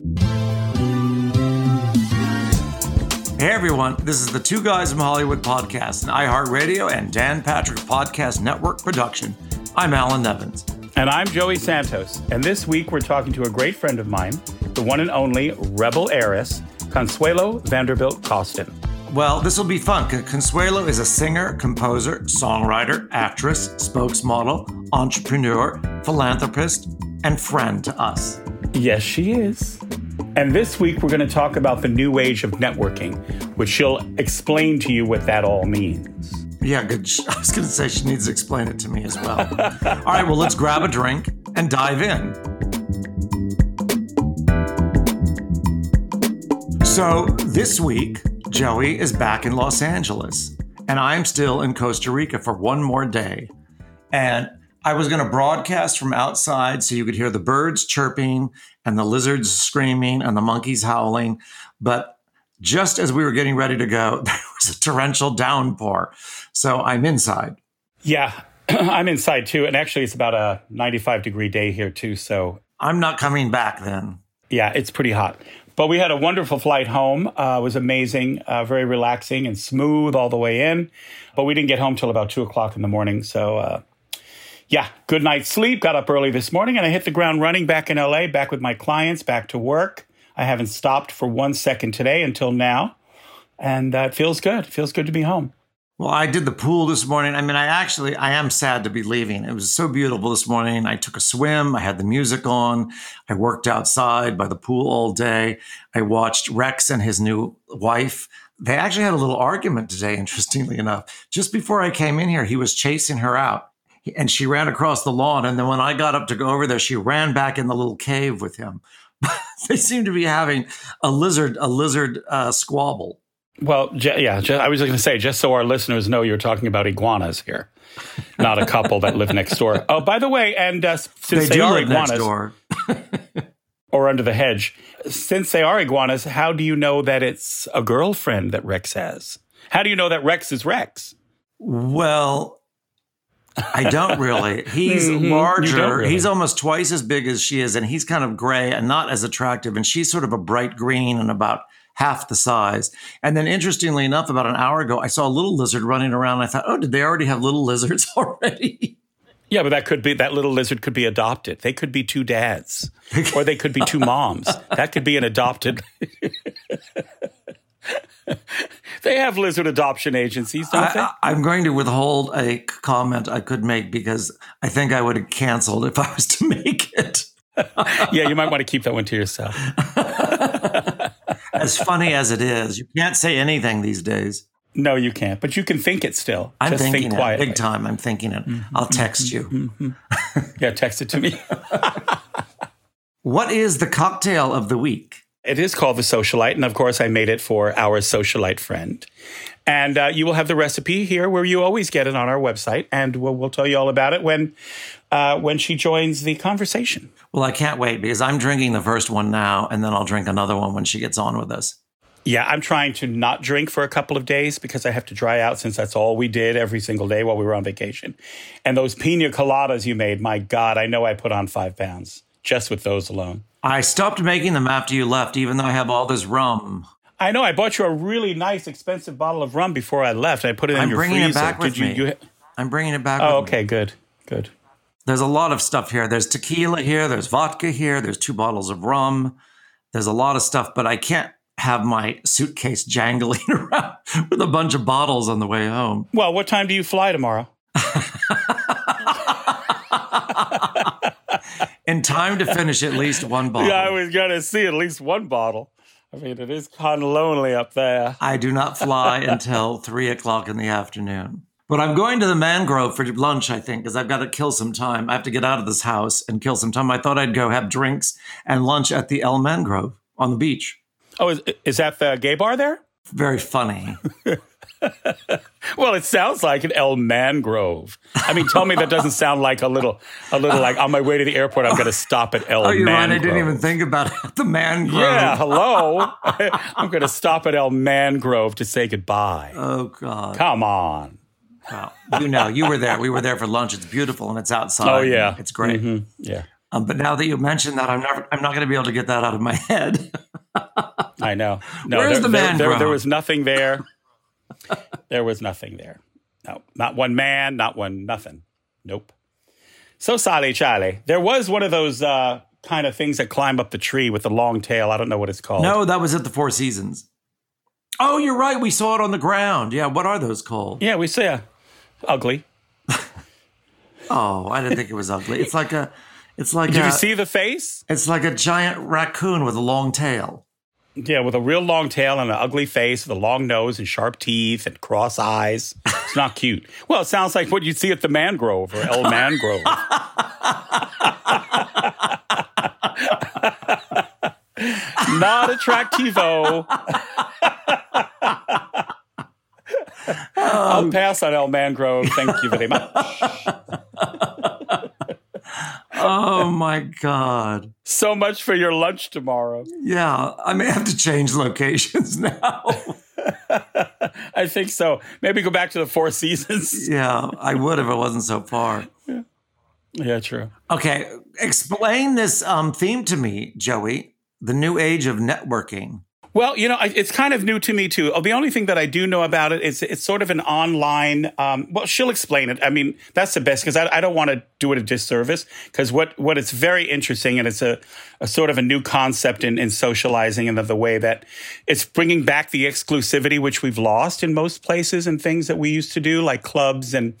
Hey everyone, this is the Two Guys from Hollywood podcast, an iHeartRadio and Dan Patrick Podcast Network production. I'm Alan Nevins. And I'm Joey Santos. And this week we're talking to a great friend of mine, the one and only rebel heiress, Consuelo Vanderbilt Costin. Well, this will be fun. Consuelo is a singer, composer, songwriter, actress, spokesmodel, entrepreneur, philanthropist, and friend to us. Yes, she is. And this week, we're going to talk about the new age of networking, which she'll explain to you what that all means. Yeah, good. I was going to say she needs to explain it to me as well. all right, well, let's grab a drink and dive in. So, this week, Joey is back in Los Angeles, and I'm still in Costa Rica for one more day. And I was going to broadcast from outside so you could hear the birds chirping and the lizards screaming and the monkeys howling. But just as we were getting ready to go, there was a torrential downpour. So I'm inside. Yeah, I'm inside too. And actually, it's about a 95 degree day here too. So I'm not coming back then. Yeah, it's pretty hot. But we had a wonderful flight home. Uh, it was amazing, uh, very relaxing and smooth all the way in. But we didn't get home till about two o'clock in the morning. So, uh, yeah, good night's sleep. Got up early this morning and I hit the ground running back in LA, back with my clients, back to work. I haven't stopped for one second today until now. And uh, it feels good. It feels good to be home. Well, I did the pool this morning. I mean, I actually, I am sad to be leaving. It was so beautiful this morning. I took a swim. I had the music on. I worked outside by the pool all day. I watched Rex and his new wife. They actually had a little argument today, interestingly enough. Just before I came in here, he was chasing her out and she ran across the lawn. And then when I got up to go over there, she ran back in the little cave with him. they seem to be having a lizard, a lizard uh, squabble. Well, yeah, I was going to say, just so our listeners know, you're talking about iguanas here, not a couple that live next door. Oh, by the way, and uh, since they, they are iguanas, or under the hedge, since they are iguanas, how do you know that it's a girlfriend that Rex has? How do you know that Rex is Rex? Well, I don't really. He's mm-hmm. larger. Really. He's almost twice as big as she is, and he's kind of gray and not as attractive. And she's sort of a bright green and about half the size. And then, interestingly enough, about an hour ago, I saw a little lizard running around. I thought, oh, did they already have little lizards already? Yeah, but that could be that little lizard could be adopted. They could be two dads, or they could be two moms. That could be an adopted. they have lizard adoption agencies, don't they? I, am going to withhold a comment I could make because I think I would have canceled if I was to make it. yeah, you might want to keep that one to yourself. as funny as it is, you can't say anything these days. No, you can't, but you can think it still. I'm Just thinking think it big time. I'm thinking it. Mm-hmm, I'll text mm-hmm, you. Mm-hmm. Yeah, text it to me. what is the cocktail of the week? It is called the Socialite, and of course, I made it for our Socialite friend. And uh, you will have the recipe here, where you always get it on our website, and we'll, we'll tell you all about it when uh, when she joins the conversation. Well, I can't wait because I'm drinking the first one now, and then I'll drink another one when she gets on with us. Yeah, I'm trying to not drink for a couple of days because I have to dry out since that's all we did every single day while we were on vacation. And those pina coladas you made, my God, I know I put on five pounds just with those alone. I stopped making them after you left, even though I have all this rum. I know. I bought you a really nice, expensive bottle of rum before I left. I put it in. I'm your bringing freezer. it back with Did you, me. you, I'm bringing it back. Oh, okay, me. good, good. There's a lot of stuff here. There's tequila here. There's vodka here. There's two bottles of rum. There's a lot of stuff, but I can't have my suitcase jangling around with a bunch of bottles on the way home. Well, what time do you fly tomorrow? In time to finish at least one bottle. Yeah, I was going to see at least one bottle. I mean, it is kind of lonely up there. I do not fly until three o'clock in the afternoon. But I'm going to the mangrove for lunch, I think, because I've got to kill some time. I have to get out of this house and kill some time. I thought I'd go have drinks and lunch at the El Mangrove on the beach. Oh, is, is that the gay bar there? Very funny. well, it sounds like an El Mangrove. I mean, tell me that doesn't sound like a little, a little like on my way to the airport, I'm going to stop at El oh, you're Mangrove. right. I didn't even think about it. The Mangrove. Yeah, hello. I'm going to stop at El Mangrove to say goodbye. Oh God. Come on. Wow. You know, you were there. We were there for lunch. It's beautiful and it's outside. Oh yeah, it's great. Mm-hmm. Yeah. Um, but now that you mentioned that, I'm never, I'm not going to be able to get that out of my head. I know. No, Where's there, the there, there, there was nothing there. there was nothing there. No, not one man, not one nothing. Nope. So Sally Charlie, there was one of those uh, kind of things that climb up the tree with the long tail. I don't know what it's called. no, that was at the Four Seasons. Oh, you're right. We saw it on the ground. Yeah. What are those called? Yeah, we see. Uh, ugly. Oh, I didn't think it was ugly. It's like a, it's like Did a, you see the face? it's like a giant raccoon with a long tail. Yeah, with a real long tail and an ugly face with a long nose and sharp teeth and cross eyes. It's not cute. Well, it sounds like what you'd see at the Mangrove or El Mangrove. not attractivo. Um, I'll pass on El Mangrove. Thank you very much. Oh my God. So much for your lunch tomorrow. Yeah. I may have to change locations now. I think so. Maybe go back to the Four Seasons. yeah. I would if it wasn't so far. Yeah, true. Okay. Explain this um, theme to me, Joey. The new age of networking. Well, you know, it's kind of new to me too. The only thing that I do know about it is it's sort of an online. Um, well, she'll explain it. I mean, that's the best because I, I don't want to do it a disservice. Because what what it's very interesting and it's a, a sort of a new concept in, in socializing and of the way that it's bringing back the exclusivity which we've lost in most places and things that we used to do, like clubs and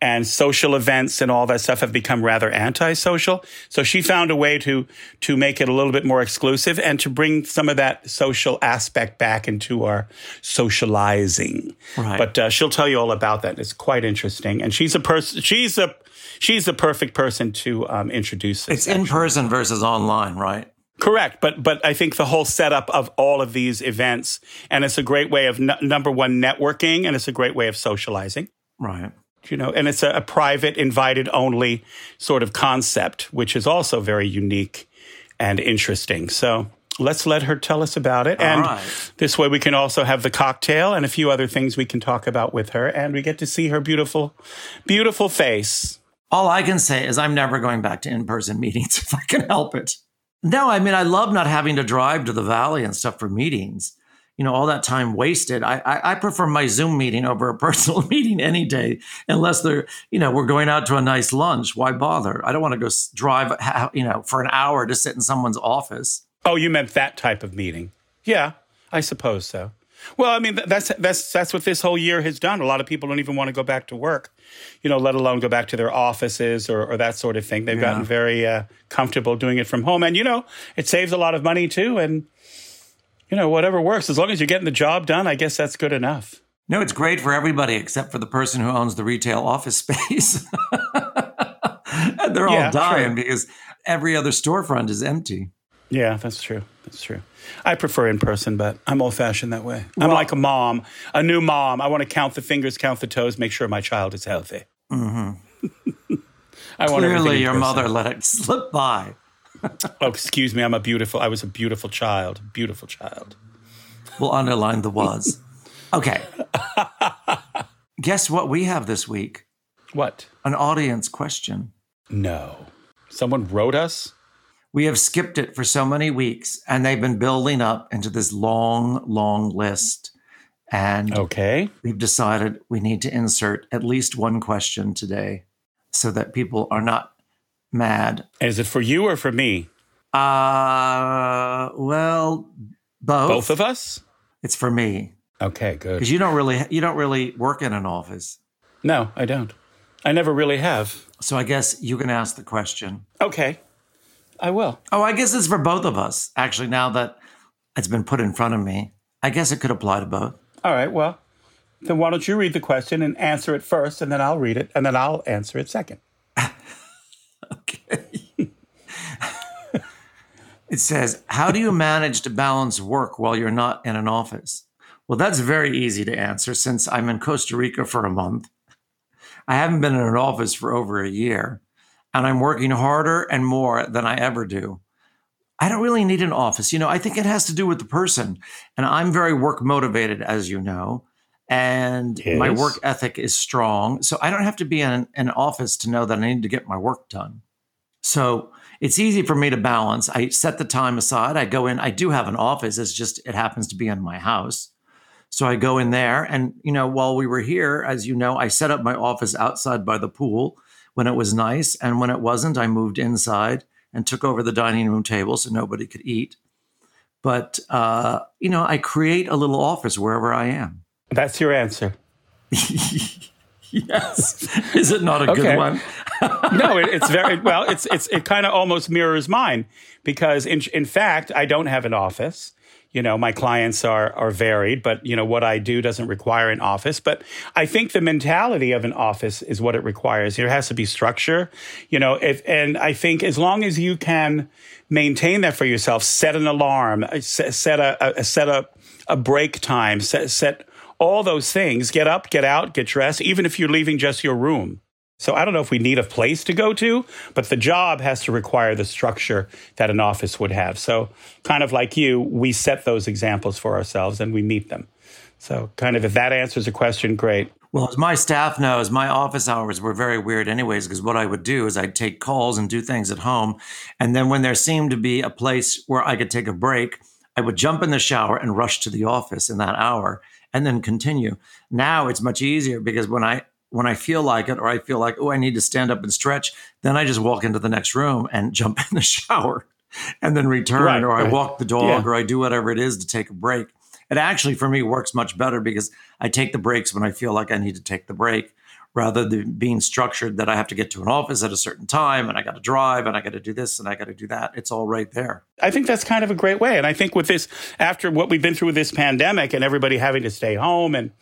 and social events and all that stuff have become rather antisocial. So she found a way to to make it a little bit more exclusive and to bring some of that social aspect back into our socializing. Right. But uh, she'll tell you all about that. It's quite interesting, and she's a person. She's a she's the perfect person to um, introduce. This, It's in person versus online, right? Correct, but but I think the whole setup of all of these events, and it's a great way of n- number one networking, and it's a great way of socializing Right. you know, and it's a, a private, invited only sort of concept, which is also very unique and interesting. So let's let her tell us about it. and right. this way we can also have the cocktail and a few other things we can talk about with her. And we get to see her beautiful, beautiful face. All I can say is I'm never going back to in person meetings if I can help it. No, I mean, I love not having to drive to the valley and stuff for meetings. You know, all that time wasted. I, I, I prefer my Zoom meeting over a personal meeting any day, unless they're, you know, we're going out to a nice lunch. Why bother? I don't want to go drive, you know, for an hour to sit in someone's office. Oh, you meant that type of meeting? Yeah, I suppose so. Well, I mean that's that's that's what this whole year has done. A lot of people don't even want to go back to work, you know, let alone go back to their offices or, or that sort of thing. They've gotten very uh, comfortable doing it from home, and you know, it saves a lot of money too. And you know, whatever works, as long as you're getting the job done, I guess that's good enough. No, it's great for everybody except for the person who owns the retail office space. and they're all Yeah, dying true. because every other storefront is empty. Yeah, that's true. That's true. I prefer in person, but I'm old fashioned that way. I'm like a mom, a new mom. I want to count the fingers, count the toes, make sure my child is healthy. Mm-hmm. I Clearly, your person. mother let it slip by. Oh, excuse me. I'm a beautiful. I was a beautiful child. Beautiful child. We'll underline the was. Okay. Guess what we have this week? What? An audience question. No. Someone wrote us. We have skipped it for so many weeks, and they've been building up into this long, long list. And Okay. we've decided we need to insert at least one question today so that people are not mad. Is it for you or for me? Uh, well, both. Both of us? It's for me Okay, good. because you don't really you don't really work in an office. No, I don't. I never really have. So I guess you can ask the question. Okay, I will. Oh, I guess it's for both of us. Actually, now that it's been put in front of me, I guess it could apply to both. All right, well, then why don't you read the question and answer it first, and then I'll read it, and then I'll answer it second. Okay. it says, How do you manage to balance work while you're not in an office? Well, that's very easy to answer since I'm in Costa Rica for a month. I haven't been in an office for over a year, and I'm working harder and more than I ever do. I don't really need an office. You know, I think it has to do with the person. And I'm very work motivated, as you know, and my work ethic is strong. So I don't have to be in an office to know that I need to get my work done. So it's easy for me to balance. I set the time aside. I go in. I do have an office. It's just it happens to be in my house. So I go in there, and you know, while we were here, as you know, I set up my office outside by the pool when it was nice, and when it wasn't, I moved inside and took over the dining room table so nobody could eat. But uh, you know, I create a little office wherever I am. That's your answer. yes, is it not a Okay. good one? no, it, it's very well. It's it's it kind of almost mirrors mine because in in fact I don't have an office. You know, my clients are are varied, but you know what I do doesn't require an office. But I think the mentality of an office is what it requires. There has to be structure. You know, if and I think as long as you can maintain that for yourself, set an alarm, uh, set, set a, a set a a break time, set set all those things. Get up, get out, get dressed, even if you're leaving just your room. So I don't know if we need a place to go to, but the job has to require the structure that an office would have. So kind of like you, we set those examples for ourselves and we meet them. So kind of if that answers the question, great. Well, as my staff knows, my office hours were very weird, anyways, because what I would do is I'd take calls and do things at home. And then when there seemed to be a place where I could take a break, I would jump in the shower and rush to the office in that hour and then continue. Now it's much easier because when I when I feel like it or I feel like, oh, I need to stand up and stretch, then I just walk into the next room and jump in the shower and then return Right, or I walk the dog Yeah. or I do whatever it is to take a break. It actually, for me, works much better because I take the breaks when I feel like I need to take the break rather than being structured that I have to get to an office at a certain time and I got to drive and I got to do this and I got to do that. It's all right there. I think that's kind of a great way. And I think with this, after what we've been through with this pandemic and everybody having to stay home and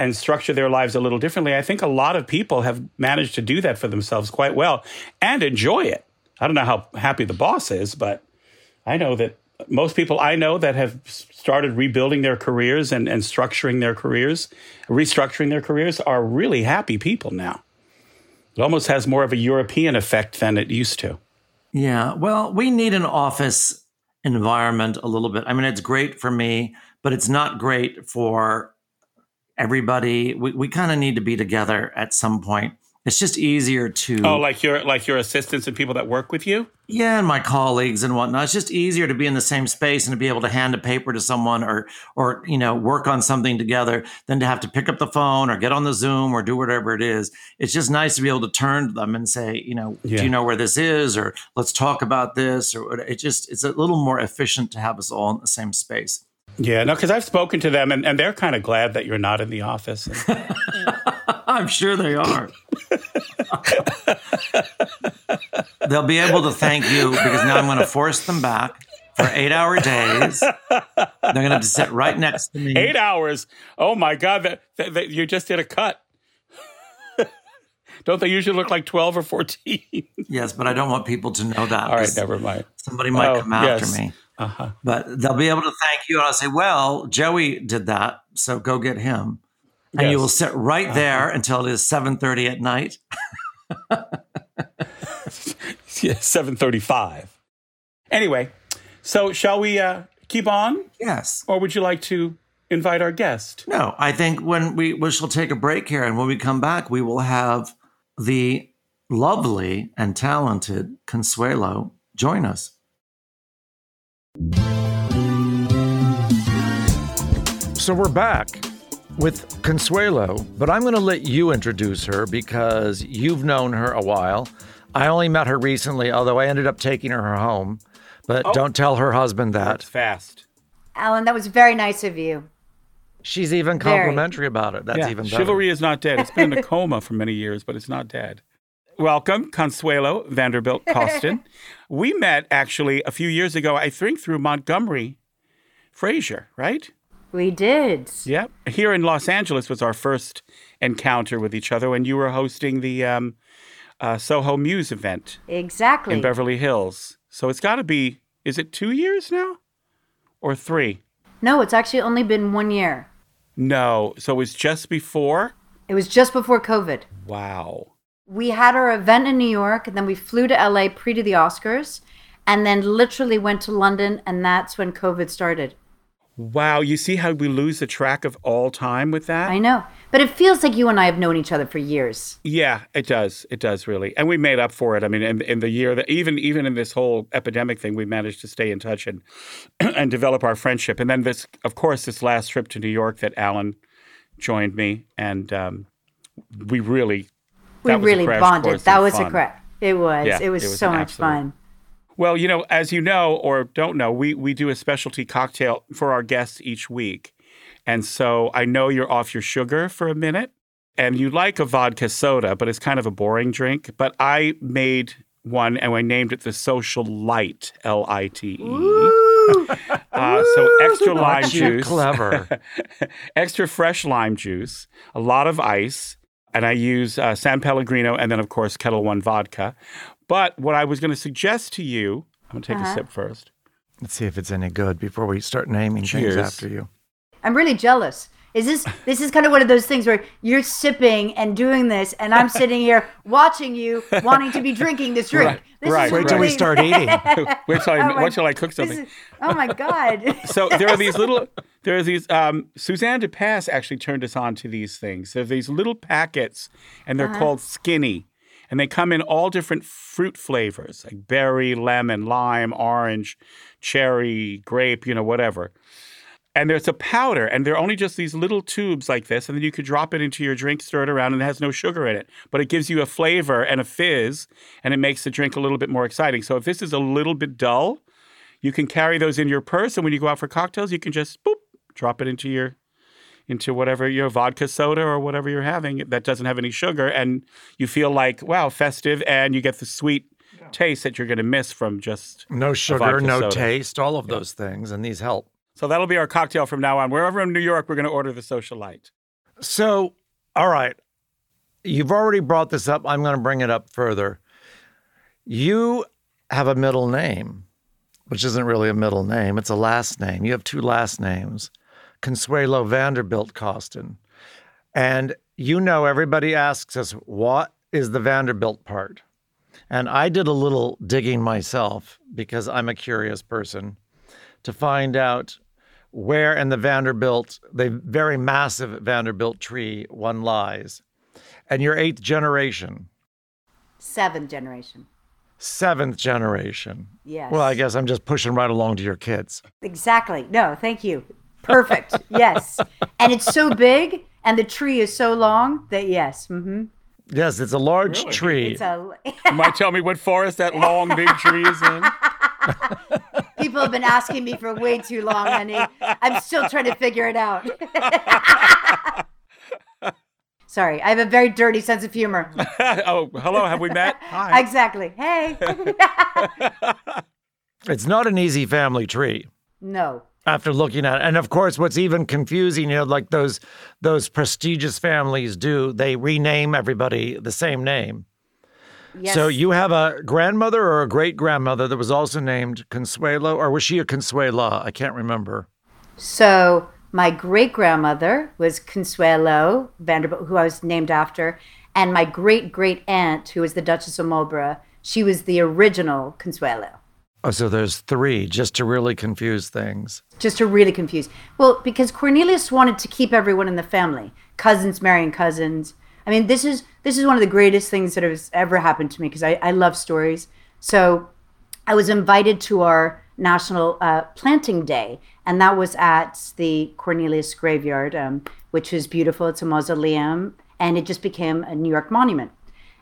and structure their lives a little differently, I think a lot of people have managed to do that for themselves quite well and enjoy it. I don't know how happy the boss is, but I know that most people I know that have started rebuilding their careers and, and structuring their careers, restructuring their careers, are really happy people now. It almost has more of a European effect than it used to. Yeah. Well, we need an office environment a little bit. I mean, it's great for me, but it's not great for everybody. We, we kind of need to be together at some point. It's just easier to. Oh, like your like your assistants and people that work with you? Yeah, and my colleagues and whatnot. It's just easier to be in the same space and to be able to hand a paper to someone or or you know work on something together than to have to pick up the phone or get on the Zoom or do whatever it is. It's just nice to be able to turn to them and say, you know, Yeah. do you know where this is or let's talk about this or it just it's a little more efficient to have us all in the same space. Yeah, no, because I've spoken to them and, and they're kind of glad that you're not in the office. And- I'm sure they are. They'll be able to thank you because now I'm going to force them back for eight hour days. They're going to have to sit right next to me. Eight hours. Oh my God, that, that, that- you just did a cut. Don't they usually look like 12 or 14? Yes, but I don't want people to know that. All right, never mind. Somebody might Oh, come after yes. me. Uh-huh. But they'll be able to thank you. And I'll say, well, Joey did that. So go get him. And you will sit right there until it is 7.30 at night. Yeah, 735. Anyway, so shall we uh, keep on Yes. or would you like to invite our guest? No, I think when we, we shall take a break here and when we come back, we will have the lovely and talented Consuelo join us. So we're back with Consuelo, but I'm going to let you introduce her because you've known her a while. I only met her recently, although I ended up taking her home. But oh. don't tell her husband that. That's fast. Alan, that was very nice of you. She's even Very. complimentary about it. That's yeah, even better. chivalry is not dead. It's been in a coma for many years, but it's not dead. Welcome, Consuelo Vanderbilt Costin. we met actually a few years ago, I think, through Montgomery Frazier, right? We did. Yep. Here in Los Angeles was our first encounter with each other when you were hosting the um, uh, Soho Muse event Exactly. in Beverly Hills. So it's got to be, is it two years now or three? no, it's actually only been one year. No. So it was just before? It was just before COVID. Wow. We had our event in New York, and then we flew to LA pre to the Oscars, and then literally went to London, and that's when COVID started. Wow. You see how we lose the track of all time with that? I know. But it feels like you and I have known each other for years. Yeah, it does. It does really, and we made up for it. I mean, in, in the year that even even in this whole epidemic thing, we managed to stay in touch and and develop our friendship. And then this, of course, this last trip to New York that Alan joined me, and um, we really We really bonded. That was fun. a crack. It was. Yeah, it was it was so much fun. Well, you know, as you know or don't know, we we do a specialty cocktail for our guests each week. And so I know you're off your sugar for a minute and you like a vodka soda, but it's kind of a boring drink. But I made one and I named it the Social Light, L I T E. Uh, so extra lime Aren't juice, clever? extra fresh lime juice, a lot of ice, and I use uh, San Pellegrino and then, of course, Ketel One vodka. But what I was going to suggest to you, I'm going to take a sip first. Let's see if it's any good before we start naming Cheers. things after you. I'm really jealous. Is this this is kind of one of those things where you're sipping and doing this, and I'm sitting here watching you, wanting to be drinking this drink. Right, This right, is Wait till we start eating. Wait till I, Oh my- wait till I cook something. is- oh my god! so there are these little there are these um, Suzanne DePass actually turned us on to these things. There's these little packets and they're called skinny. And they come in all different fruit flavors, like berry, lemon, lime, orange, cherry, grape, you know, whatever. And there's a powder, and they're only just these little tubes like this, and then you could drop it into your drink, stir it around, and it has no sugar in it. But it gives you a flavor and a fizz, and it makes the drink a little bit more exciting. So if this is a little bit dull, you can carry those in your purse, and when you go out for cocktails, you can just boop, drop it into your into whatever your vodka soda or whatever you're having that doesn't have any sugar, and you feel like wow, festive, and you get the sweet taste that you're going to miss from just No sugar, vodka no soda. taste, all of those things, and these help. So that'll be our cocktail from now on. Wherever in New York, we're going to order the socialite. So, all right. You've already brought this up. I'm going to bring it up further. You have a middle name, which isn't really a middle name, it's a last name. You have two last names Consuelo Vanderbilt Costin. And you know, everybody asks us, what is the Vanderbilt part? And I did a little digging myself because I'm a curious person to find out where in the Vanderbilt, the very massive Vanderbilt tree, one lies. And you're eighth generation, Seventh generation. seventh generation. Yes. Well, I guess I'm just pushing right along to your kids. Exactly. No, thank you. Perfect. yes. And it's so big, and the tree is so long that yes. hmm Yes, it's a large tree. It's a. You might tell me what forest that long big tree is in. People have been asking me for way too long, honey. I'm still trying to figure it out. Sorry, I have a very dirty sense of humor. oh, hello, have we met? Hi. Exactly. Hey. It's not an easy family tree. no. After looking at it, and of course, what's even confusing, you know, like those those prestigious families do, they rename everybody the same name. Yes. So you have a grandmother or a great grandmother that was also named Consuelo, or was she a Consuela? I can't remember. So my great grandmother was Consuelo Vanderbilt, who I was named after, and my great great aunt, who was the Duchess of Marlborough, she was the original Consuelo. Oh, so there's three, just to really confuse things. Just to really confuse. Well, because Cornelius wanted to keep everyone in the family, cousins marrying cousins. I mean, this is this is one of the greatest things that has ever happened to me because I, I love stories. So I was invited to our national uh, planting day, and that was at the Cornelius graveyard, um, which was beautiful. It's a mausoleum, and it just became a New York monument.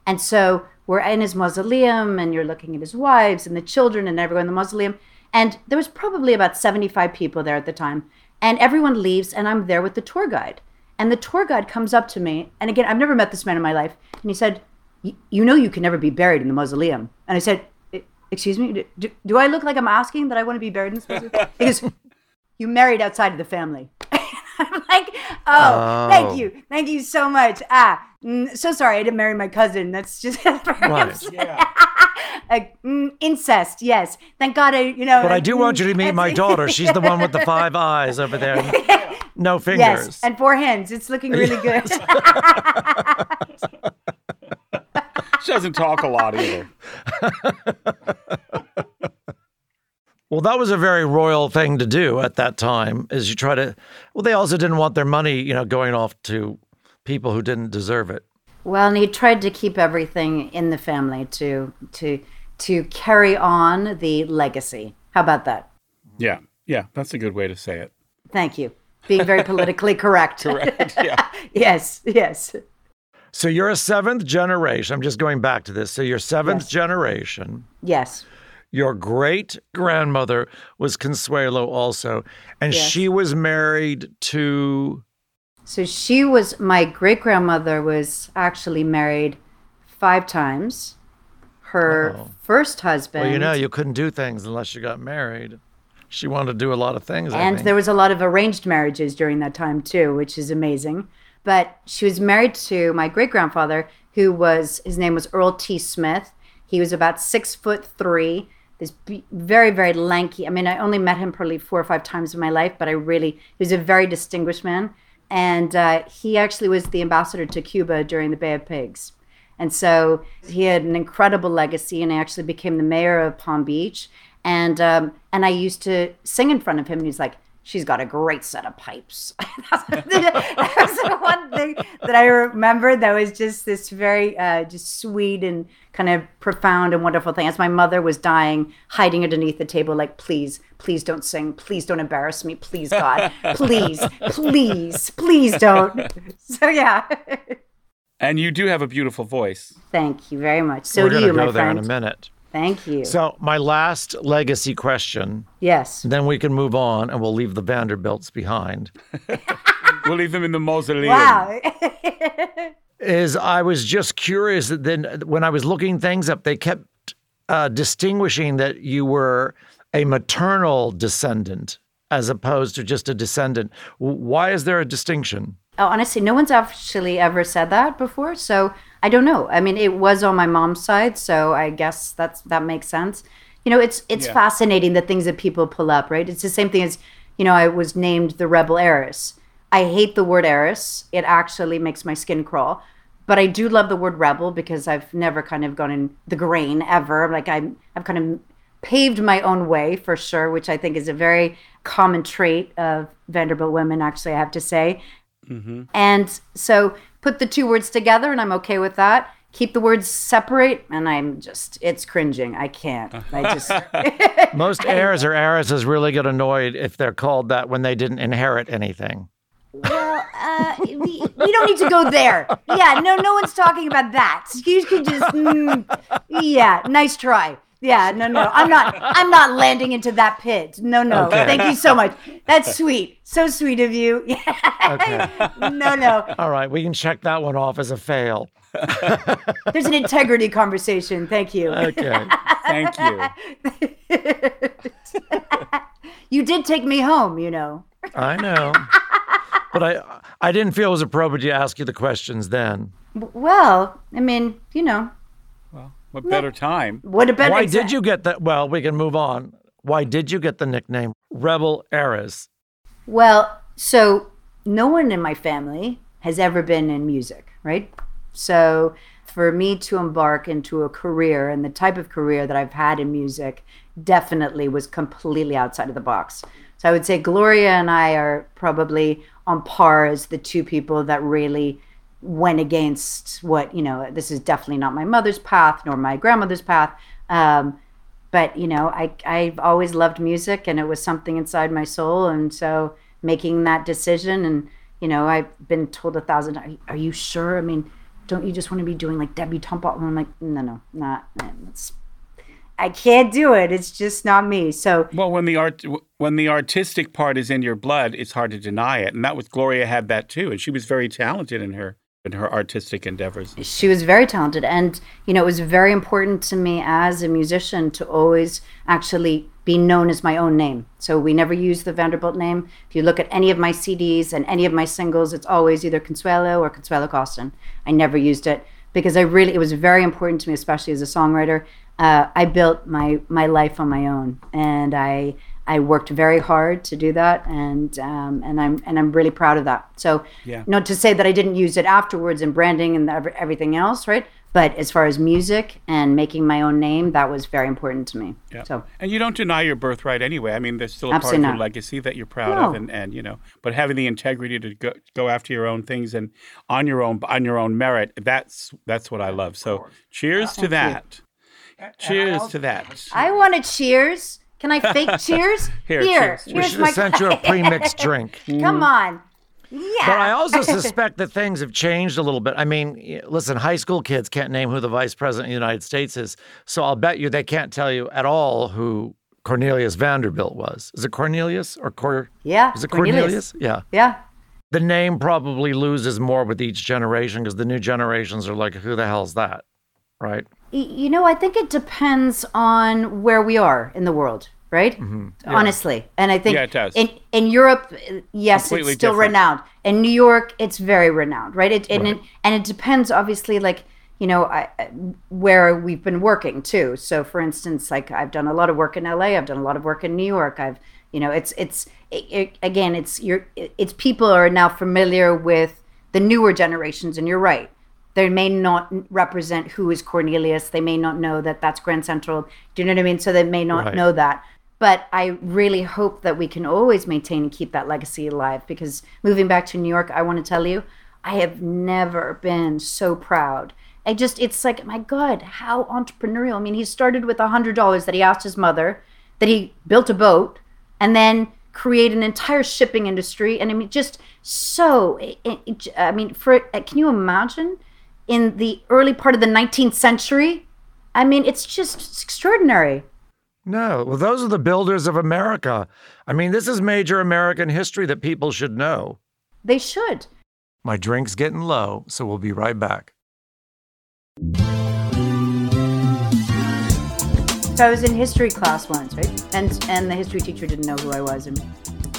And so we're in his mausoleum, and you're looking at his wives and the children and everyone in the mausoleum. And there was probably about 75 people there at the time. And everyone leaves, and I'm there with the tour guide. And the tour guide comes up to me. And again, I've never met this man in my life. And he said, You know, you can never be buried in the mausoleum. And I said, Excuse me, do, do I look like I'm asking that I want to be buried in this mausoleum? He goes, You married outside of the family. I'm like, oh, oh, thank you, thank you so much. Ah, mm, so sorry, I didn't marry my cousin. That's just right. yeah. mm, incest. Yes, thank God. I, you know. But I do want you to meet my daughter. She's the one with the five eyes over there. No fingers. Yes, and four hands. It's looking really good. she doesn't talk a lot either. Well, that was a very royal thing to do at that time. Is you try to. Well, they also didn't want their money, you know, going off to people who didn't deserve it. Well, and he tried to keep everything in the family to to to carry on the legacy. How about that? Yeah, yeah, that's a good way to say it. Thank you. Being very politically correct. correct. Yeah. yes. Yes. So you're a seventh generation. I'm just going back to this. So you're seventh yes. generation. Yes. Your great grandmother was Consuelo also, and yes. she was married to. So she was my great grandmother was actually married five times. Her Uh-oh. first husband. Well, you know, you couldn't do things unless you got married. She wanted to do a lot of things. And there was a lot of arranged marriages during that time too, which is amazing. But she was married to my great grandfather, who was his name was Earl T. Smith. He was about six foot three this very very lanky. I mean i only met him probably four or five times in my life but i really he was a very distinguished man. And uh, he actually was the ambassador to cuba during the bay of pigs. And so he had an incredible legacy and i actually became the mayor of palm beach. And um, and i used to sing in front of him and he's like she's got a great set of pipes. that was the one thing that I remember that was just this very uh, just sweet and kind of profound and wonderful thing. As my mother was dying, hiding underneath the table, like, please, please don't sing. Please don't embarrass me. Please, God. Please, please, please don't. So, yeah. And you do have a beautiful voice. Thank you very much. So We're do you, go my there friend. in a minute. Thank you. So, my last legacy question. Yes. Then we can move on and we'll leave the Vanderbilts behind. we'll leave them in the mausoleum. Wow. is I was just curious that then when I was looking things up, they kept uh, distinguishing that you were a maternal descendant as opposed to just a descendant. Why is there a distinction? Oh, honestly, no one's actually ever said that before. So I don't know. I mean, it was on my mom's side, so I guess that's that makes sense. You know, it's it's yeah. fascinating the things that people pull up, right? It's the same thing as, you know, I was named the rebel heiress. I hate the word heiress. It actually makes my skin crawl. But I do love the word rebel because I've never kind of gone in the grain ever. Like I'm I've kind of paved my own way for sure, which I think is a very common trait of Vanderbilt women, actually, I have to say. Mm-hmm. And so put the two words together, and I'm okay with that. Keep the words separate, and I'm just, it's cringing. I can't. I just. Most heirs or heiresses really get annoyed if they're called that when they didn't inherit anything. Well, uh, we, we don't need to go there. Yeah, no, no one's talking about that. You can just, mm, yeah, nice try. Yeah, no, no, I'm not. I'm not landing into that pit. No, no. Okay. Thank you so much. That's sweet. So sweet of you. okay. No, no. All right, we can check that one off as a fail. There's an integrity conversation. Thank you. Okay. Thank you. you did take me home. You know. I know. But I, I didn't feel it was appropriate to ask you the questions then. Well, I mean, you know, what better time? What a better time. Why did you get that? Well, we can move on. Why did you get the nickname Rebel Heiress? Well, so no one in my family has ever been in music, right? So for me to embark into a career and the type of career that I've had in music definitely was completely outside of the box. So I would say Gloria and I are probably on par as the two people that really went against what you know this is definitely not my mother's path nor my grandmother's path um, but you know I, i've always loved music and it was something inside my soul and so making that decision and you know i've been told a thousand are you sure i mean don't you just want to be doing like Debbie and i'm like no no not it's I can't do it. It's just not me. So Well, when the art when the artistic part is in your blood, it's hard to deny it. And that was Gloria had that too, and she was very talented in her in her artistic endeavors. she was very talented and you know it was very important to me as a musician to always actually be known as my own name. So we never use the vanderbilt name. If you look at any of my cds and any of my singles it's always either consuelo or consuelo costin. I never used it because i really it was very important to me especially as a songwriter. Uh, i built my my life on my own and i I worked very hard to do that, and um, and I'm and I'm really proud of that. So, Yeah. not to say that I didn't use it afterwards in branding and everything else, right? But as far as music and making my own name, that was very important to me. Yeah. So, And you don't deny your birthright anyway. I mean, there's still a part of your not. legacy that you're proud No. of, and, and you know, but having the integrity to go, go after your own things and on your own on your own merit, that's that's what I love. So, cheers to that. Cheers to that. I want to cheers. Can I fake cheers? Here, Here, cheers. We should my. have sent you a pre-mixed drink. Come mm. on. Yeah. But I also suspect that things have changed a little bit. I mean, listen, high school kids can't name who the vice president of the United States is. So I'll bet you they can't tell you at all who Cornelius Vanderbilt was. Is it Cornelius or Cor? yeah. Is it Cornelius? Yeah. Yeah. The name probably loses more with each generation because the new generations are like, who the hell's that? Right? You know, I think it depends on where we are in the world, right? Mm-hmm. Honestly, and I think Yeah, it does. in in Europe, yes, Completely it's still different. renowned. In New York, it's very renowned, right? It, and it and it depends, obviously, like you know, I, where we've been working too. So, for instance, like I've done a lot of work in LA, I've done a lot of work in New York. I've, you know, it's it's it, it, again, it's you're it's people are now familiar with the newer generations, and you're right they may not represent who is Cornelius. They may not know that that's Grand Central. Do you know what I mean? So they may not Right. know that. But I really hope that we can always maintain and keep that legacy alive because moving back to New York, I want to tell you, I have never been so proud. I just, it's like, my God, how entrepreneurial. I mean, he started with a $100 that he asked his mother, that he built a boat, and then create an entire shipping industry. And I mean, just so, it, it- I mean, for, can you imagine? In the early part of the 19th century. I mean, it's just extraordinary. No. Well, those are the builders of America. I mean, this is major American history that people should know. They should. My drink's getting low, so we'll be right back. So I was in history class once, right? And and the history teacher didn't know who I was, and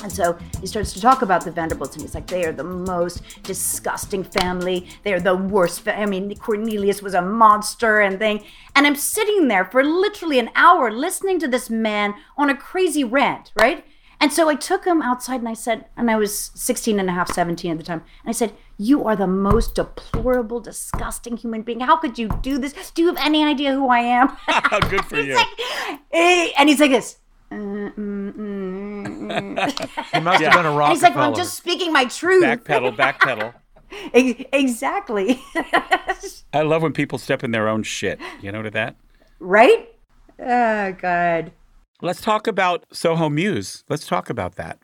and so he starts to talk about the Vanderbilts, and he's like, they are the most disgusting family. They are the worst. Fa- I mean, Cornelius was a monster and thing. And I'm sitting there for literally an hour listening to this man on a crazy rant, right? And so I took him outside and I said, and I was 16 and a half, 17 at the time. And I said, You are the most deplorable, disgusting human being. How could you do this? Do you have any idea who I am? Good for you. Eh, and he's like this. He must Yeah. have been a And Rockefeller. he's like, well, I'm just speaking my truth. Backpedal, backpedal. Ex- exactly. I love when people step in their own shit. You know to that? right? Oh, God. Let's talk about Soho Muse. Let's talk about that.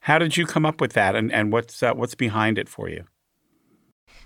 How did you come up with that, and, and what's uh, what's behind it for you?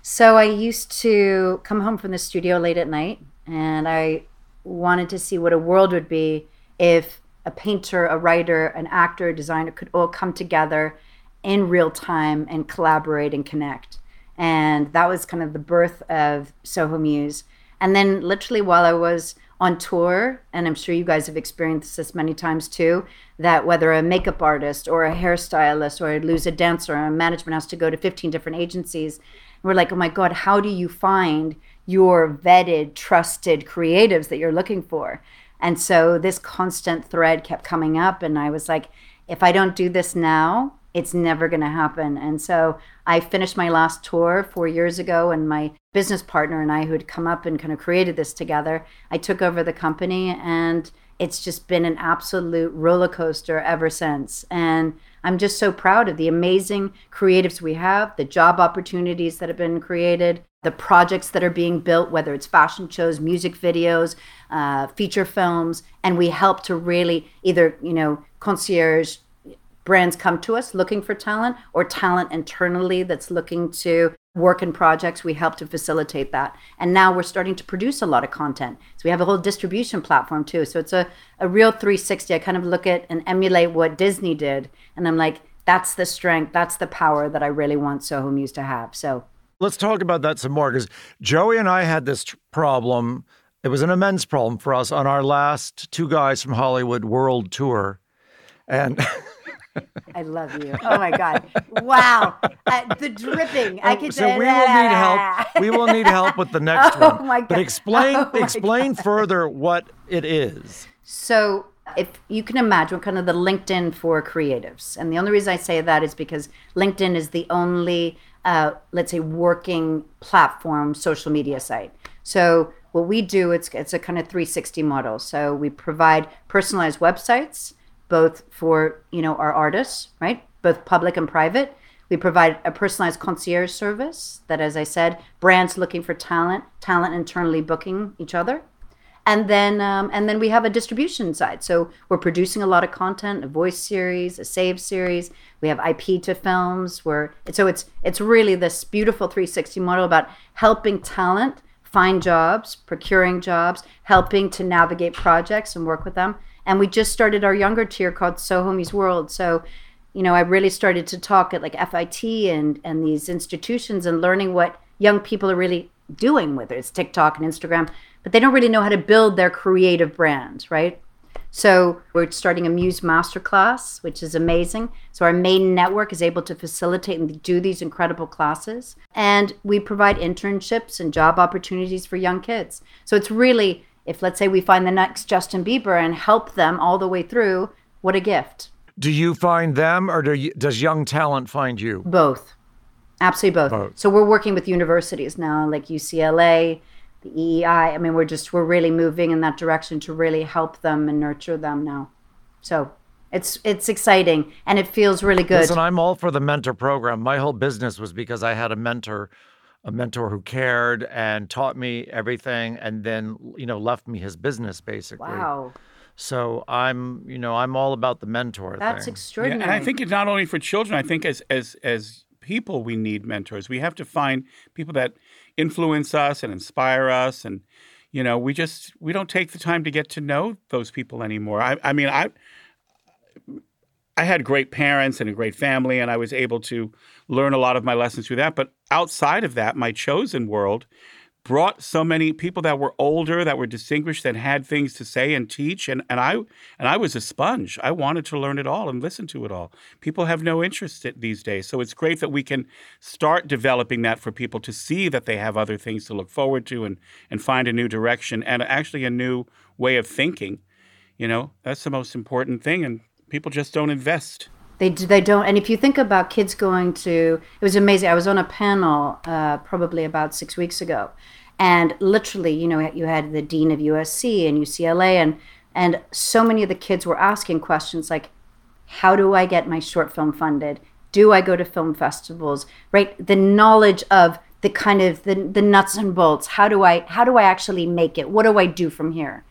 So I used to come home from the studio late at night, and I wanted to see what a world would be if a painter, a writer, an actor, a designer could all come together in real time and collaborate and connect. And that was kind of the birth of Soho Muse. And then, literally, while I was on tour, and I'm sure you guys have experienced this many times too, that whether a makeup artist or a hairstylist or a lose a dancer or a management has to go to 15 different agencies, we're like, oh my God, how do you find your vetted, trusted creatives that you're looking for? And so this constant thread kept coming up, and I was like, if I don't do this now, it's never going to happen. And so I finished my last tour four years ago, and my business partner and I, who had come up and kind of created this together, I took over the company, and it's just been an absolute roller coaster ever since. And I'm just so proud of the amazing creatives we have, the job opportunities that have been created, the projects that are being built, whether it's fashion shows, music videos, uh, feature films, and we help to really either, you know, concierge brands come to us looking for talent or talent internally that's looking to work in projects, we help to facilitate that. And now we're starting to produce a lot of content. So we have a whole distribution platform too. So it's a, a real 360. I kind of look at and emulate what Disney did. And I'm like, that's the strength, that's the power that I really want Soho Muse to have. So let's talk about that some more because Joey and I had this problem. It was an immense problem for us on our last two guys from Hollywood world tour. And I love you. Oh my God! Wow, uh, the dripping. I can. So we will need help. We will need help with the next oh one. My God. But explain oh explain further what it is. So if you can imagine kind of the LinkedIn for creatives, and the only reason I say that is because LinkedIn is the only, uh, let's say, working platform social media site. So what we do, it's it's a kind of 360 model. So we provide personalized websites both for you know our artists, right? Both public and private. We provide a personalized concierge service that, as I said, brands looking for talent, talent internally booking each other, and then um, and then we have a distribution side. So we're producing a lot of content, a voice series, a save series. We have IP to films. Where so it's it's really this beautiful 360 model about helping talent find jobs, procuring jobs, helping to navigate projects and work with them and we just started our younger tier called Soho Muse World. So, you know, I really started to talk at like FIT and and these institutions and learning what young people are really doing, whether it's TikTok and Instagram, but they don't really know how to build their creative brand, right? So we're starting a Muse Masterclass, which is amazing. So our main network is able to facilitate and do these incredible classes. And we provide internships and job opportunities for young kids. So it's really if let's say we find the next Justin Bieber and help them all the way through, what a gift. Do you find them or do you, does young talent find you? Both. Absolutely both. both. So we're working with universities now, like UCLA, the EEI. I mean, we're just, we're really moving in that direction to really help them and nurture them now. So it's it's exciting and it feels really good. Listen, I'm all for the mentor program. My whole business was because I had a mentor a mentor who cared and taught me everything and then you know left me his business basically wow so i'm you know i'm all about the mentor that's thing. extraordinary yeah, and i think it's not only for children i think as as as people we need mentors we have to find people that influence us and inspire us and you know we just we don't take the time to get to know those people anymore i, I mean i I had great parents and a great family, and I was able to learn a lot of my lessons through that. But outside of that, my chosen world brought so many people that were older, that were distinguished, that had things to say and teach. And, and I and I was a sponge. I wanted to learn it all and listen to it all. People have no interest these days. So it's great that we can start developing that for people to see that they have other things to look forward to and, and find a new direction and actually a new way of thinking. You know, that's the most important thing. And people just don't invest. They, they don't. And if you think about kids going to, it was amazing. I was on a panel uh, probably about six weeks ago. And literally, you know, you had the dean of USC and UCLA, and, and so many of the kids were asking questions like, how do I get my short film funded? Do I go to film festivals? Right? The knowledge of the kind of the, the nuts and bolts. How do I how do I actually make it? What do I do from here?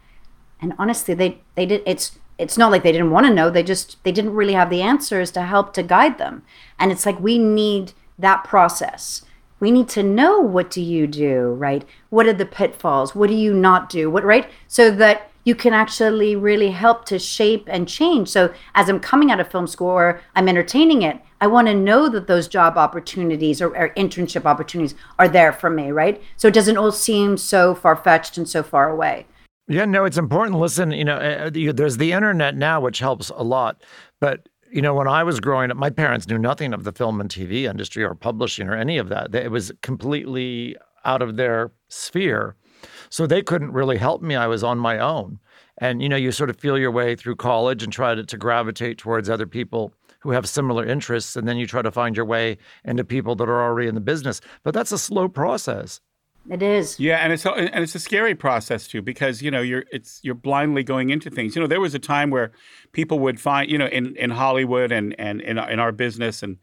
And honestly, they they did it's it's not like they didn't want to know they just they didn't really have the answers to help to guide them. And it's like we need that process. We need to know what do you do right? What are the pitfalls? What do you not do? What right? So that you can actually really help to shape and change. So as i'm coming out of film school or i'm entertaining it i want to know that those job opportunities or, or internship opportunities are there for me right? So it doesn't all seem so far-fetched and so far away yeah, no, it's important. Listen, you know, uh, there's the internet now, which helps a lot. But you know, when I was growing up, my parents knew nothing of the film and TV industry or publishing or any of that. It was completely out of their sphere. So they couldn't really help me. I was on my own. And, you know, you sort of feel your way through college and try to, to gravitate towards other people who have similar interests. And then you try to find your way into people that are already in the business. But that's a slow process. It is. Yeah, and it's and it's a scary process too because you know you're it's you're blindly going into things. You know, there was a time where people would find you know in in Hollywood and and in in our business and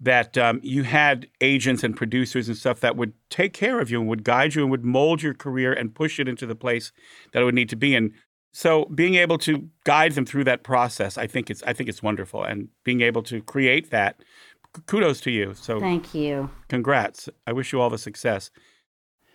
that um, you had agents and producers and stuff that would take care of you and would guide you and would mold your career and push it into the place that it would need to be in. So being able to guide them through that process, I think it's I think it's wonderful, and being able to create that kudos to you. So Thank you. congrats. I wish you all the success.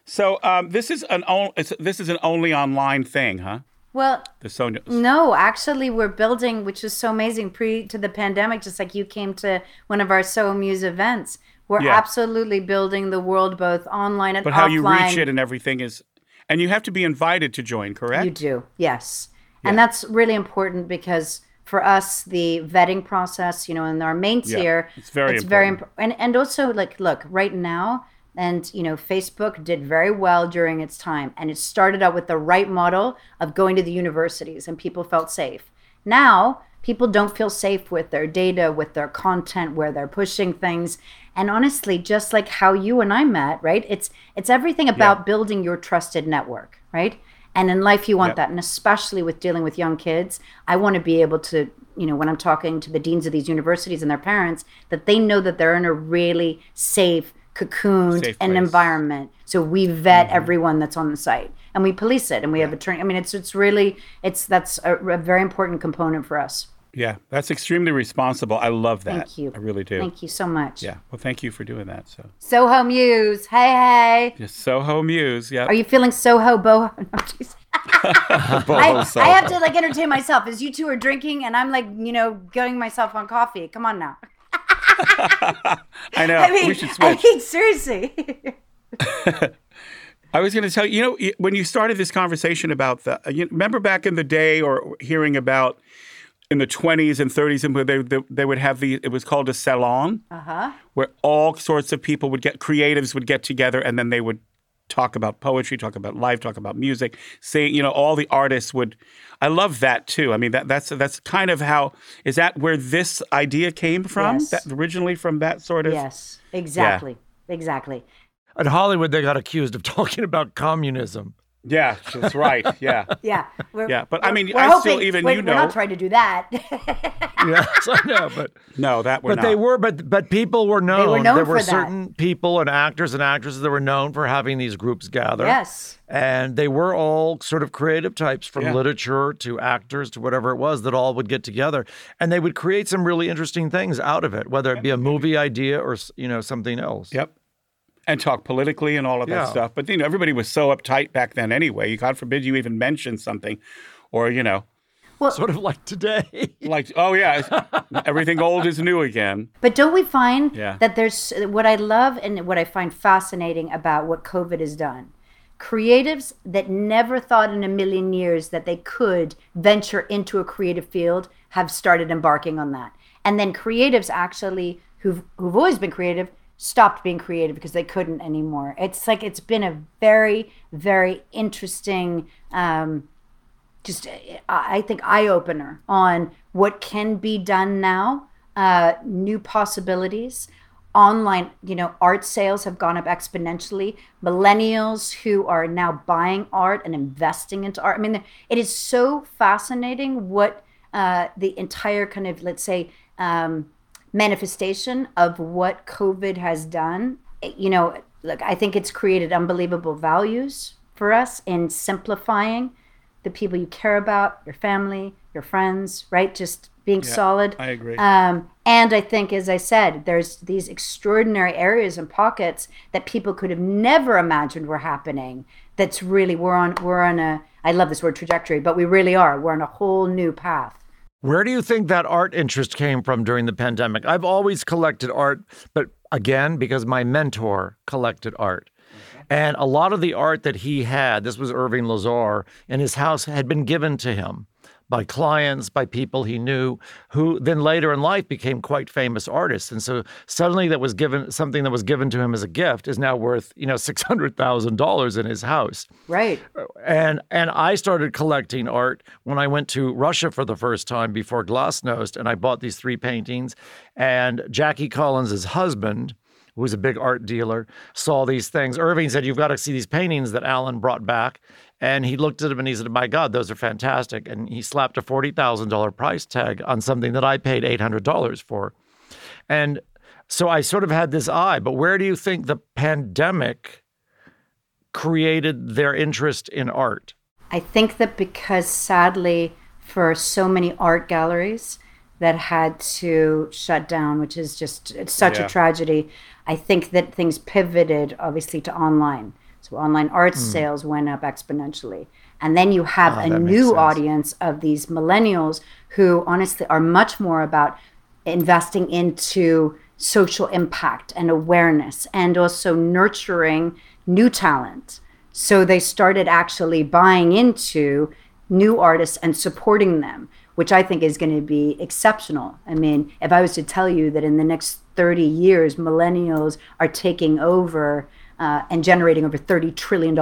So um, this is an on, it's, this is an only online thing, huh? Well, The Sonia. no, actually, we're building, which is so amazing. Pre to the pandemic, just like you came to one of our So Muse events, we're Yeah. absolutely building the world both online and But offline. how you reach it and everything is, and you have to be invited to join, correct? You do, yes. And that's really important because for us, the vetting process, you know, in our main Yeah, tier, it's very it's very important. important. And, and also, like, look, right now, and, you know, Facebook did very well during its time. And it started out with the right model of going to the universities and people felt safe. Now, people don't feel safe with their data, with their content, where they're pushing things. And honestly, just like how you and I met, right? It's it's everything about building your trusted network, right? And in life, you want Yep. that. And especially with dealing with young kids, I want to be able to, you know, when I'm talking to the deans of these universities and their parents, that they know that they're in a really safe, cocooned and environment. So we vet mm-hmm. everyone that's on the site and we police it and we have a train. I mean, it's it's really it's that's a, a very important component for us. Yeah, that's extremely responsible. I love that. Thank you. I really do. Thank you so much. Yeah. Well, thank you for doing that. So, Soho Muse. Hey, hey. just Soho Muse. Yeah. Are you feeling Soho boho? No, jeez. I, I have to like entertain myself as you two are drinking and I'm like, you know, going myself on coffee. Come on now. I know. I mean, we should I switch. mean, seriously. I was going to tell you, you know, when you started this conversation about the, you remember back in the day or hearing about in the 20s and 30s and where they, they, they would have the, it was called a salon, Uh-huh. where all sorts of people would get, creatives would get together and then they would talk about poetry, talk about life, talk about music, say, you know, all the artists would, I love that too. I mean, that, that's, that's kind of how, is that where this idea came from? Yes. That originally from that sort of? Yes, exactly. Exactly. At Hollywood, they got accused of talking about communism. Yeah, that's right. Yeah. Yeah. We're, Yeah, but I mean, we're I still even, we're, you We're know- not trying to do that. Yes, I know, but No, that we're but not. they were, but but people were known. known there were for that. certain people and actors and actresses that were known for having these groups gather. yes. And they were all sort of creative types from Yeah. literature to actors to whatever it was that all would get together. And they would create some really interesting things out of it, whether it be a movie idea or, you know, something else. Yep. And talk politically and all of that stuff. But you know, everybody was so uptight back then anyway. God forbid you even mention something, or you know, Sort of like today. like oh yeah, everything old is new again. But don't we find Yeah. that there's what I love and what I find fascinating about what COVID has done? Creatives that never thought in a million years that they could venture into a creative field have started embarking on that. And then creatives actually who've who've always been creative stopped being creative because they couldn't anymore. It's like it's been a very very interesting um, just uh, I think eye opener on what can be done now, uh, new possibilities. Online, you know, art sales have gone up exponentially. Millennials who are now buying art and investing into art. I mean, it is so fascinating what uh, the entire kind of, let's say, um, manifestation of what COVID has done. You know, look, I think it's created unbelievable values for us in simplifying the people you care about, your family, your friends, right? Just being solid. I agree. Um, and I think, as I said, there's these extraordinary areas and pockets that people could have never imagined were happening. That's really we're on we're on a I love this word trajectory, but we really are. We're on a whole new path. Where do you think that art interest came from during the pandemic? I've always collected art, but again, because my mentor collected art. Mm-hmm. And a lot of the art that he had, this was Irving Lazar, and his house had been given to him by clients, by people he knew, who then later in life became quite famous artists. And so suddenly that was given something that was given to him as a gift is now worth, you know, six hundred thousand dollars in his house Right. and and I started collecting art when I went to Russia for the first time before Glasnost, and I bought these three paintings. And Jackie Collins's husband, who was a big art dealer, saw these things. Irving said, "You've got to see these paintings that Alan brought back." And he looked at them and he said, "My God, those are fantastic!" And he slapped a forty thousand dollar price tag on something that I paid eight hundred dollars for. And so I sort of had this eye. But where do you think the pandemic created their interest in art? I think that because sadly, for so many art galleries, that had to shut down, which is just it's such Yeah. a tragedy. I think that things pivoted obviously to online. So online art sales went up exponentially. And then you have a new audience of these millennials who honestly are much more about investing into social impact and awareness and also nurturing new talent. So they started actually buying into new artists and supporting them, which I think is going to be exceptional. I mean, if I was to tell you that in the next 30 years, millennials are taking over uh, and generating over $30 trillion,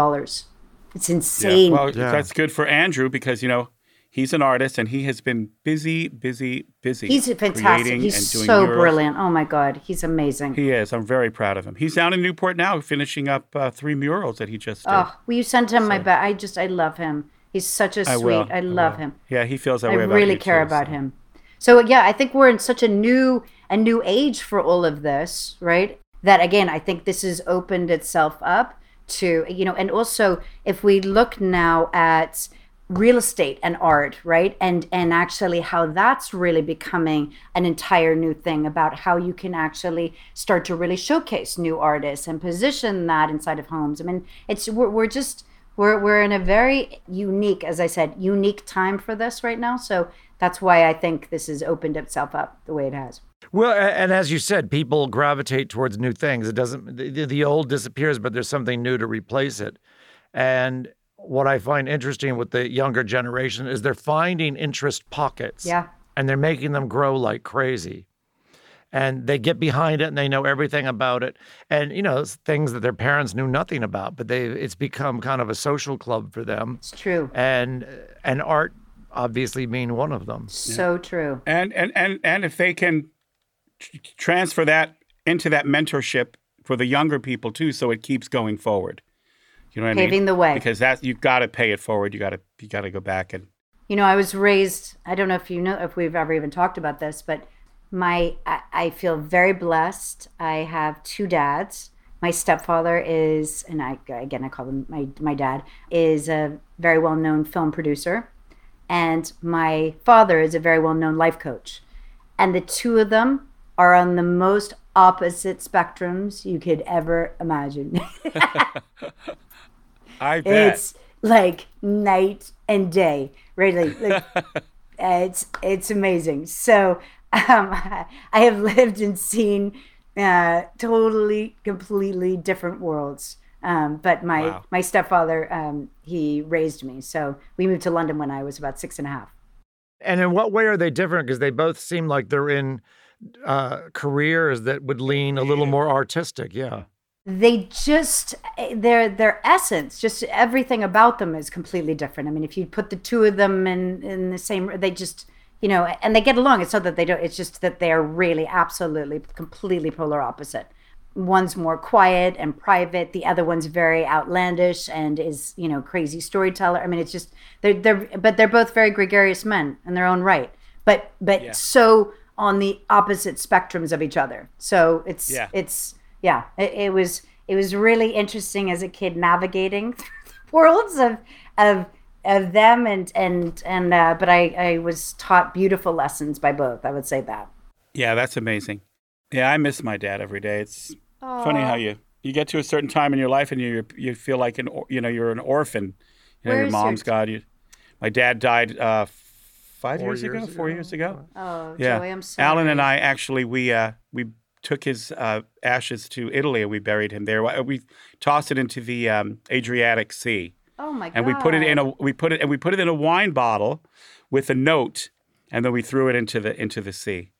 it's insane. Well, Yeah. that's good for Andrew because you know he's an artist and he has been busy, busy, busy. He's fantastic. creating He's and doing so murals. brilliant. Oh my God. He's amazing. He is. I'm very proud of him. He's down in Newport now, finishing up uh, three murals that he just did. Oh, will you send him my best? I just, I love him. He's such a I sweet. will. I love will. him. Yeah, he feels that I way about really you, care too, about so. him. So yeah, I think we're in such a new a new age for all of this, right? That again, I think this has opened itself up to you know, and also if we look now at real estate and art, right? And and actually how that's really becoming an entire new thing about how you can actually start to really showcase new artists and position that inside of homes. I mean, it's we're, we're just we're we're in a very unique, as I said, unique time for this right now. So that's why I think this has opened itself up the way it has. Well, and as you said, people gravitate towards new things. It doesn't, the, the old disappears, but there's something new to replace it. And what I find interesting with the younger generation is they're finding interest pockets. Yeah. And they're making them grow like crazy. And they get behind it and they know everything about it. And, you know, it's things that their parents knew nothing about, but they it's become kind of a social club for them. It's true. And and art obviously being one of them. So true. And and and and if they can tr- transfer that into that mentorship for the younger people too, so it keeps going forward. You know what I mean? Paving the way. Because that you've got to pay it forward. You got to you got to go back and You know, I was raised. I don't know if you know if we've ever even talked about this, but my I, I feel very blessed. I have two dads. My stepfather is, and I again I call him my my dad is a very well known film producer, and my father is a very well known life coach, and the two of them are on the most opposite spectrums you could ever imagine. I bet. It's like night and day, really. Like, it's it's amazing. So um, I have lived and seen uh, totally, completely different worlds. Um, but my Wow. my stepfather, um, he raised me. So we moved to London when I was about six and a half. And in what way are they different? Because they both seem like they're in uh, careers that would lean a little more artistic. Yeah. they just their their essence just everything about them is completely different. I mean if you put the two of them in in the same they just you know and they get along. It's not that they don't it's just that they are really absolutely completely polar opposite. One's more quiet and private. The other one's very outlandish and is you know crazy storyteller. I mean it's just they're they're but they're both very gregarious men in their own right. But but so on the opposite spectrums of each other so it's Yeah. it's yeah it, it was it was really interesting as a kid navigating through the worlds of of of them and and and uh, but I I was taught beautiful lessons by both I would say that Yeah, that's amazing. Yeah, I miss my dad every day. It's funny how you you get to a certain time in your life and you you feel like an you know you're an orphan. You know, Where your is your mom's. You, my dad died uh, five Four years, ago, years four years ago. oh Yeah, Joey I'm sorry Alan and I actually we uh, we took his uh, ashes to Italy and we buried him there. We tossed it into the um, Adriatic Sea. Oh my god and we put it in a we put it and we put it in a wine bottle with a note and then we threw it into the into the sea.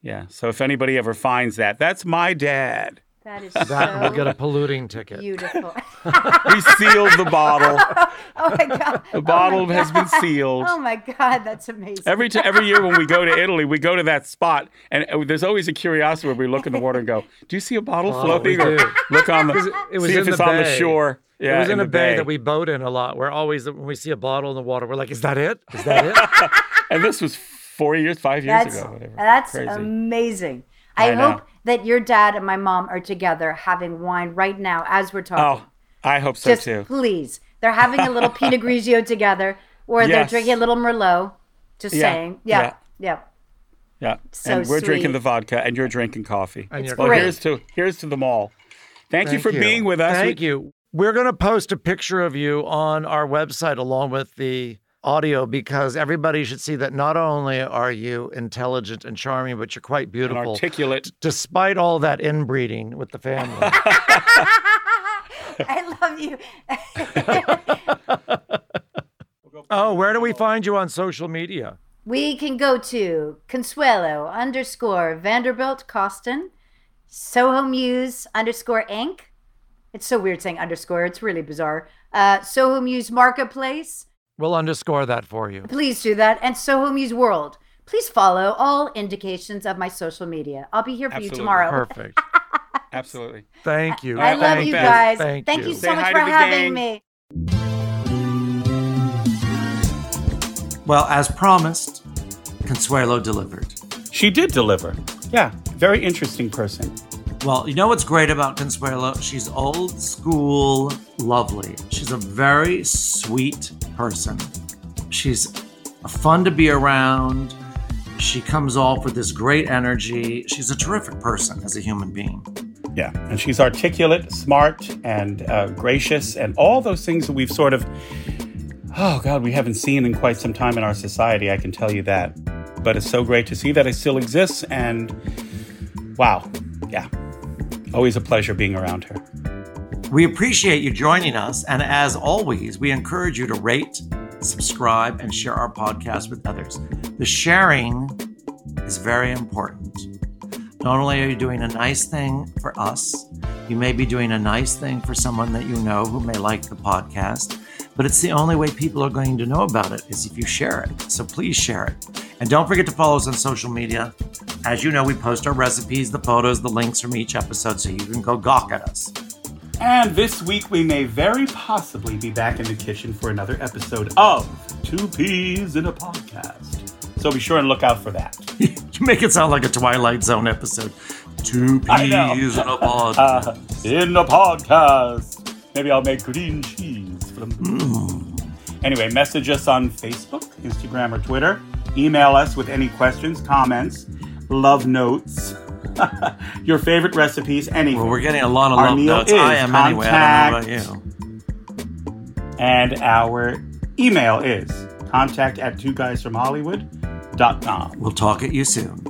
Yeah. So if anybody ever finds that that's my dad that is That so will get a polluting ticket. beautiful we sealed the bottle oh my god the bottle has been sealed oh my god that's amazing Every t- every year when we go to Italy, we go to that spot, and uh, there's always a curiosity where we look in the water and go, "Do you see a bottle Oh, floating?" Or look on the It was see if the it's on the shore. Yeah, it was in, the a bay, that we boat in a lot. We're always when we see a bottle in the water, we're like, "Is that it? Is that it?" and this was four years, five years That's ago, whatever. that's Crazy. amazing. I, I know. hope that your dad and my mom are together having wine right now as we're talking. oh, I hope so Just too. please, they're having a little Pinot Grigio together, or they're drinking a little Merlot. Just Yeah, saying, yeah, yeah. yeah. Yeah. So and we're drinking the vodka and you're drinking coffee. And you're well, great. here's to here's to them all. Thank, you for being with us. Thank We- you. We're going to post a picture of you on our website along with the audio because everybody should see that not only are you intelligent and charming, but you're quite and beautiful. articulate. Despite all that inbreeding with the family. I love you. oh, where do we find you on social media? we can go to Consuelo underscore Vanderbilt Costin, Soho Muse underscore Inc. It's so weird saying underscore. It's really bizarre. Uh, Soho Muse Marketplace. We'll underscore that for you. Please do that. And Soho Muse World. Please follow all indications of my social media. I'll be here for Absolutely. you tomorrow. Perfect. Absolutely. Thank you. I love Thank you guys. Thank, Thank you. you Say so much for having gang. me. Well, as promised, Consuelo delivered. She did deliver. Yeah. Very interesting person. Well, you know what's great about Consuelo? She's old school, lovely. She's a very sweet person. She's fun to be around. She comes off with this great energy. She's a terrific person as a human being. Yeah. And she's articulate, smart, and uh, gracious, and all those things that we've sort of, oh God, we haven't seen in quite some time in our society. I can tell you that. But it's so great to see that it still exists. And wow. Yeah. Always a pleasure being around her. We appreciate you joining us. And as always, we encourage you to rate, subscribe, and share our podcast with others. The sharing is very important. Not only are you doing a nice thing for us, you may be doing a nice thing for someone that you know who may like the podcast, but it's the only way people are going to know about it is if you share it. So please share it. And don't forget to follow us on social media. As you know, we post our recipes, the photos, the links from each episode so you can go gawk at us. And this week we may very possibly be back in the kitchen for another episode of Two Peas in a Podcast. So be sure and look out for that. you make it sound like a Twilight Zone episode. Two peas in a pod. Uh, in a podcast. Maybe I'll make green cheese Anyway, message us on Facebook, Instagram, or Twitter. Email us with any questions, comments, love notes, your favorite recipes, anything. well, we're getting a lot of Our love notes. I am anyway. I don't know about you. And our email is contact at two guys from Hollywood.com. We'll talk at you soon.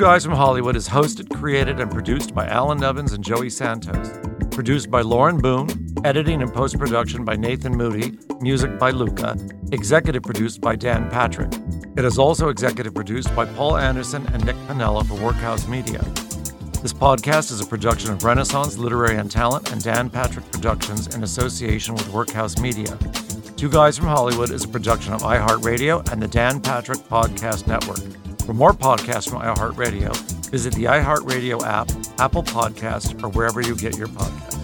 Guys from Hollywood is hosted, created, and produced by Alan Nevins and Joey Santos. Produced by Lauren Boone, editing and post production by Nathan Moody, music by Luca, executive produced by Dan Patrick. It is also executive produced by Paul Anderson and Nick Panella for Workhouse Media. This podcast is a production of Renaissance Literary and Talent and Dan Patrick Productions in association with Workhouse Media. Two Guys from Hollywood is a production of iHeartRadio and the Dan Patrick Podcast Network. For more podcasts from iHeartRadio, visit the iHeartRadio app, Apple Podcast, or wherever you get your podcasts.